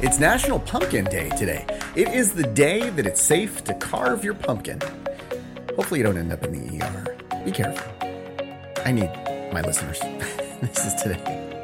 It's National Pumpkin Day today. It is the day that it's safe to carve your pumpkin. Hopefully, you don't end up in the ER. Be careful. I need my listeners. this is today.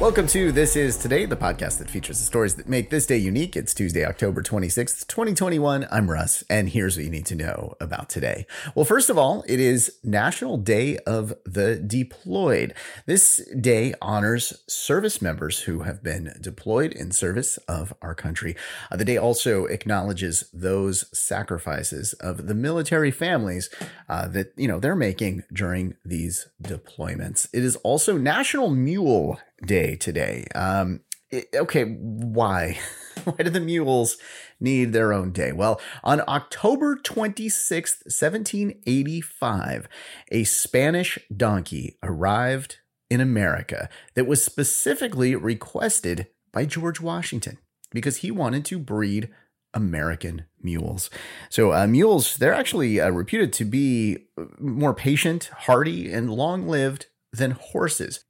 Welcome to This Is Today, the podcast that features the stories that make this day unique. It's Tuesday, October 26th, 2021. I'm Russ, and here's what you need to know about today. Well, first of all, it is National Day of the Deployed. This day honors service members who have been deployed in service of our country. Uh, the day also acknowledges those sacrifices of the military families uh, that, you know, they're making during these deployments. It is also National Mule day today. Um, it, okay, why? why do the mules need their own day? Well, on October 26th, 1785, a Spanish donkey arrived in America that was specifically requested by George Washington because he wanted to breed American mules. So, uh, mules, they're actually uh, reputed to be more patient, hardy, and long lived than horses.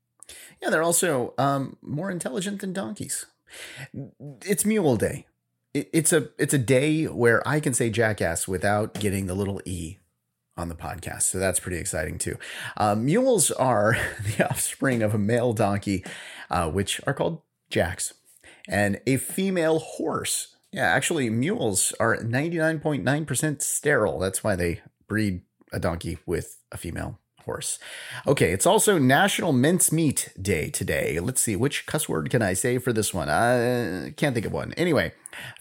Yeah, they're also um, more intelligent than donkeys. It's Mule Day. It, it's a it's a day where I can say jackass without getting the little e on the podcast. So that's pretty exciting too. Uh, mules are the offspring of a male donkey, uh, which are called jacks, and a female horse. Yeah, actually, mules are 99.9% sterile. That's why they breed a donkey with a female horse. Okay, it's also National Mincemeat Day today. Let's see, which cuss word can I say for this one? I can't think of one. Anyway,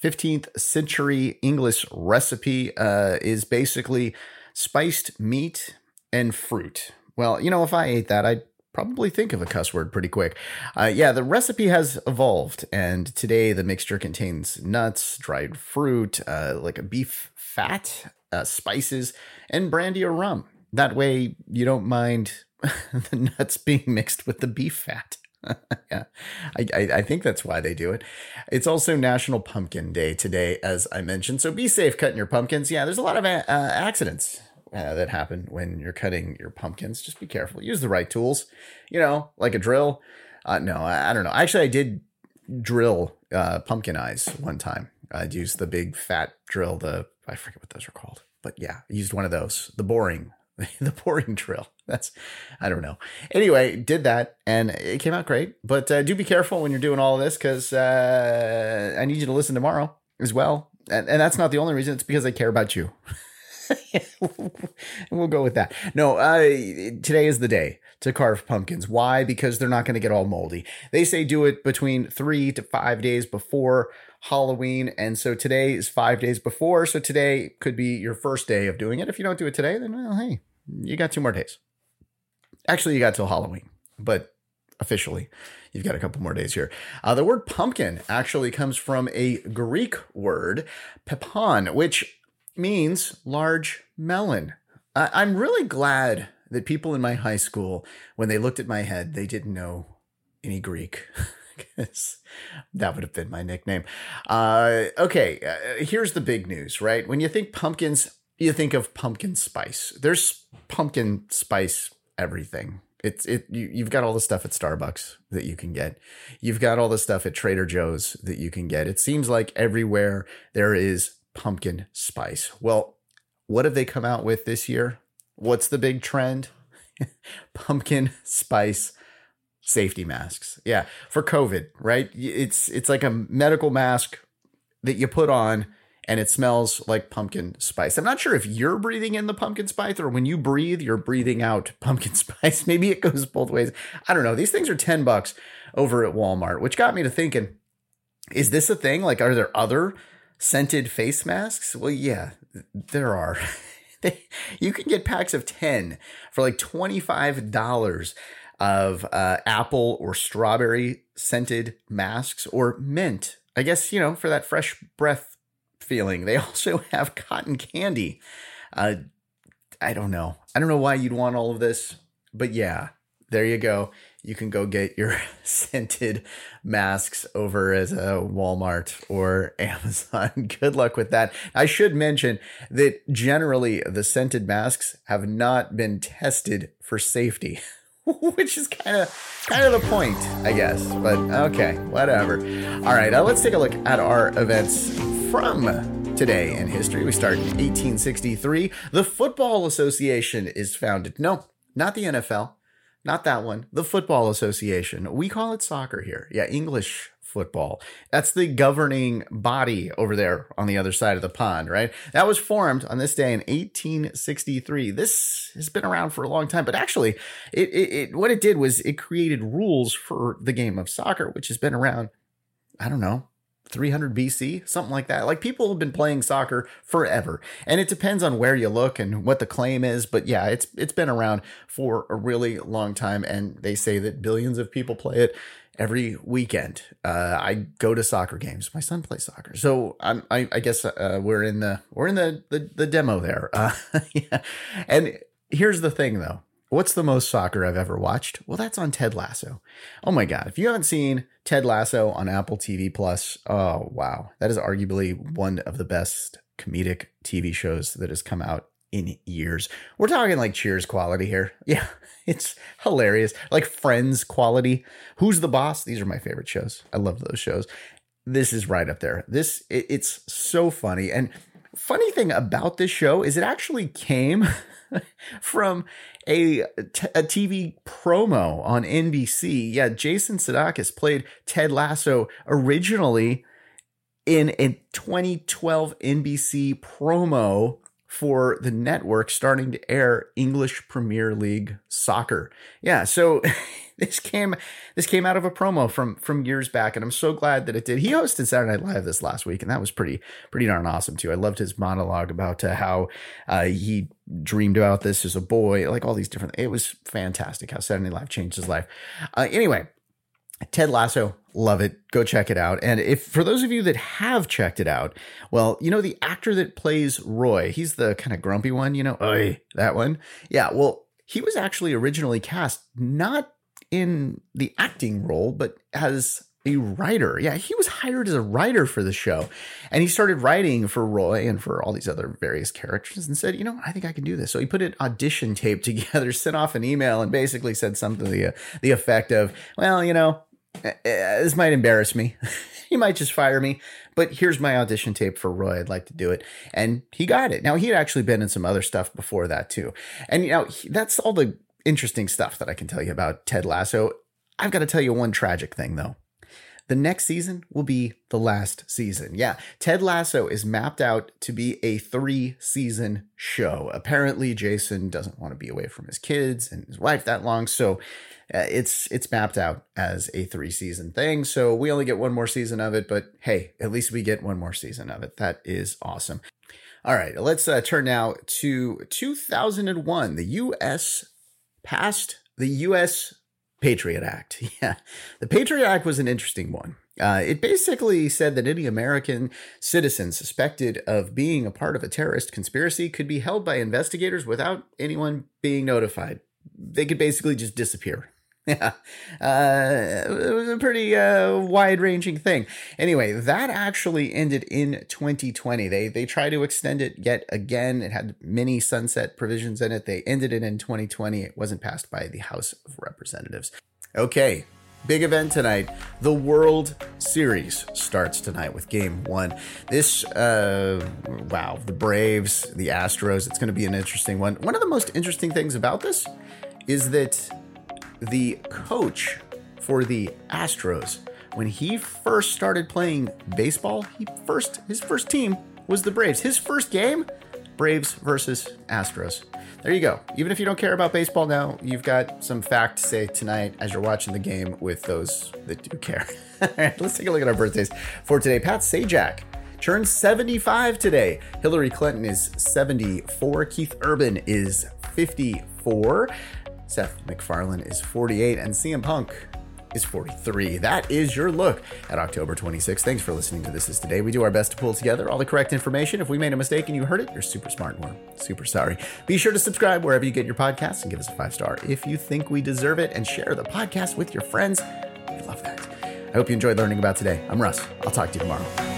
15th century English recipe uh, is basically spiced meat and fruit. Well, you know, if I ate that, I'd probably think of a cuss word pretty quick. Uh, yeah, the recipe has evolved, and today the mixture contains nuts, dried fruit, uh, like a beef fat, uh, spices, and brandy or rum. That way, you don't mind the nuts being mixed with the beef fat. yeah, I, I, I, think that's why they do it. It's also National Pumpkin Day today, as I mentioned. So be safe cutting your pumpkins. Yeah, there's a lot of uh, accidents uh, that happen when you're cutting your pumpkins. Just be careful. Use the right tools. You know, like a drill. Uh, no, I, I, don't know. Actually, I did drill uh, pumpkin eyes one time. I'd use the big fat drill. The I forget what those are called, but yeah, I used one of those. The boring the boring drill. That's, I don't know. Anyway, did that and it came out great. But uh, do be careful when you're doing all of this because uh, I need you to listen tomorrow as well. And, and that's not the only reason. It's because I care about you. we'll go with that. No, uh, today is the day to carve pumpkins. Why? Because they're not going to get all moldy. They say do it between three to five days before Halloween. And so today is five days before. So today could be your first day of doing it. If you don't do it today, then, well, hey, you got two more days. Actually, you got till Halloween, but officially, you've got a couple more days here. Uh, the word pumpkin actually comes from a Greek word, pepon, which means large melon. I- I'm really glad that people in my high school, when they looked at my head, they didn't know any Greek. that would have been my nickname. Uh, okay, uh, here's the big news, right? When you think pumpkins, you think of pumpkin spice. There's pumpkin spice everything. It's it you, you've got all the stuff at Starbucks that you can get. You've got all the stuff at Trader Joe's that you can get. It seems like everywhere there is pumpkin spice. Well, what have they come out with this year? What's the big trend? pumpkin spice safety masks. Yeah, for COVID, right? It's it's like a medical mask that you put on and it smells like pumpkin spice. I'm not sure if you're breathing in the pumpkin spice or when you breathe, you're breathing out pumpkin spice. Maybe it goes both ways. I don't know. These things are 10 bucks over at Walmart, which got me to thinking, is this a thing? Like, are there other scented face masks? Well, yeah, there are. you can get packs of 10 for like $25 of uh, apple or strawberry scented masks or mint. I guess, you know, for that fresh breath feeling. They also have cotton candy. Uh, I don't know. I don't know why you'd want all of this, but yeah, there you go. You can go get your scented masks over as a Walmart or Amazon. Good luck with that. I should mention that generally the scented masks have not been tested for safety which is kind of kind of the point, I guess. But okay, whatever. All right, uh, let's take a look at our events from today in history. We start in 1863. The Football Association is founded. No, not the NFL. Not that one. The Football Association. We call it soccer here. Yeah, English football. That's the governing body over there on the other side of the pond, right? That was formed on this day in 1863. This has been around for a long time, but actually, it, it, it what it did was it created rules for the game of soccer, which has been around, I don't know, 300 BC, something like that. Like people have been playing soccer forever. And it depends on where you look and what the claim is, but yeah, it's it's been around for a really long time and they say that billions of people play it every weekend. Uh, I go to soccer games. My son plays soccer, so I'm, I, I guess uh, we're in the we're in the the, the demo there. Uh, yeah. And here's the thing, though. What's the most soccer I've ever watched? Well, that's on Ted Lasso. Oh my god! If you haven't seen Ted Lasso on Apple TV Plus, oh wow, that is arguably one of the best comedic TV shows that has come out in years. We're talking like Cheers quality here. Yeah, it's hilarious. Like Friends quality. Who's the boss? These are my favorite shows. I love those shows. This is right up there. This it, it's so funny. And funny thing about this show is it actually came from a, t- a TV promo on NBC. Yeah, Jason Sudeikis played Ted Lasso originally in a 2012 NBC promo for the network starting to air English Premier League soccer. Yeah, so this came this came out of a promo from from years back, and I'm so glad that it did. He hosted Saturday Night Live this last week, and that was pretty pretty darn awesome too. I loved his monologue about uh, how uh, he dreamed about this as a boy, like all these different. It was fantastic how Saturday Night Live changed his life. Uh, anyway, Ted Lasso, love it. Go check it out. And if for those of you that have checked it out, well, you know the actor that plays Roy, he's the kind of grumpy one, you know, Oy, that one. Yeah, well, he was actually originally cast not in the acting role, but as a writer. Yeah, he was hired as a writer for the show. And he started writing for Roy and for all these other various characters and said, you know, I think I can do this. So he put an audition tape together, sent off an email, and basically said something to the, the effect of, well, you know, Uh, uh, this might embarrass me. he might just fire me, but here's my audition tape for Roy. I'd like to do it. And he got it. Now, he had actually been in some other stuff before that, too. And, you know, that's all the interesting stuff that I can tell you about Ted Lasso. I've got to tell you one tragic thing, though. The next season will be the last season. Yeah, Ted Lasso is mapped out to be a three season show. Apparently, Jason doesn't want to be away from his kids and his wife that long, so uh, it's it's mapped out as a three season thing. So we only get one more season of it, but hey, at least we get one more season of it. That is awesome. All right, let's uh, turn now to 2001. The U.S. passed the U.S. Patriot Act. Yeah, the Patriot Act was an interesting one. Uh, it basically said that any American citizen suspected of being a part of a terrorist conspiracy could be held by investigators without anyone being notified. They could basically just disappear. Yeah, uh, it was a pretty uh, wide-ranging thing. Anyway, that actually ended in 2020. They they tried to extend it yet again. It had many sunset provisions in it. They ended it in 2020. It wasn't passed by the House of Representatives. Okay, Big event tonight. The World Series starts tonight with game one. This, uh, wow, the Braves, the Astros, it's going to be an interesting one. One of the most interesting things about this is that the coach for the Astros, when he first started playing baseball, he first his first team was the Braves. His first game, Braves versus Astros. There you go. Even if you don't care about baseball now, you've got some fact to say tonight as you're watching the game with those that do care. All right, let's take a look at our birthdays for today. Pat Sajak turns 75 today. Hillary Clinton is 74. Keith Urban is 54. Seth MacFarlane is 48, and CM Punk is 43. That is your look at October 26th. Thanks for listening to This Is Today. We do our best to pull together all the correct information. If we made a mistake and you heard it, you're super smart and we're super sorry. Be sure to subscribe wherever you get your podcasts and give us a five star if you think we deserve it and share the podcast with your friends. We love that. I hope you enjoyed learning about today. I'm Russ. I'll talk to you tomorrow.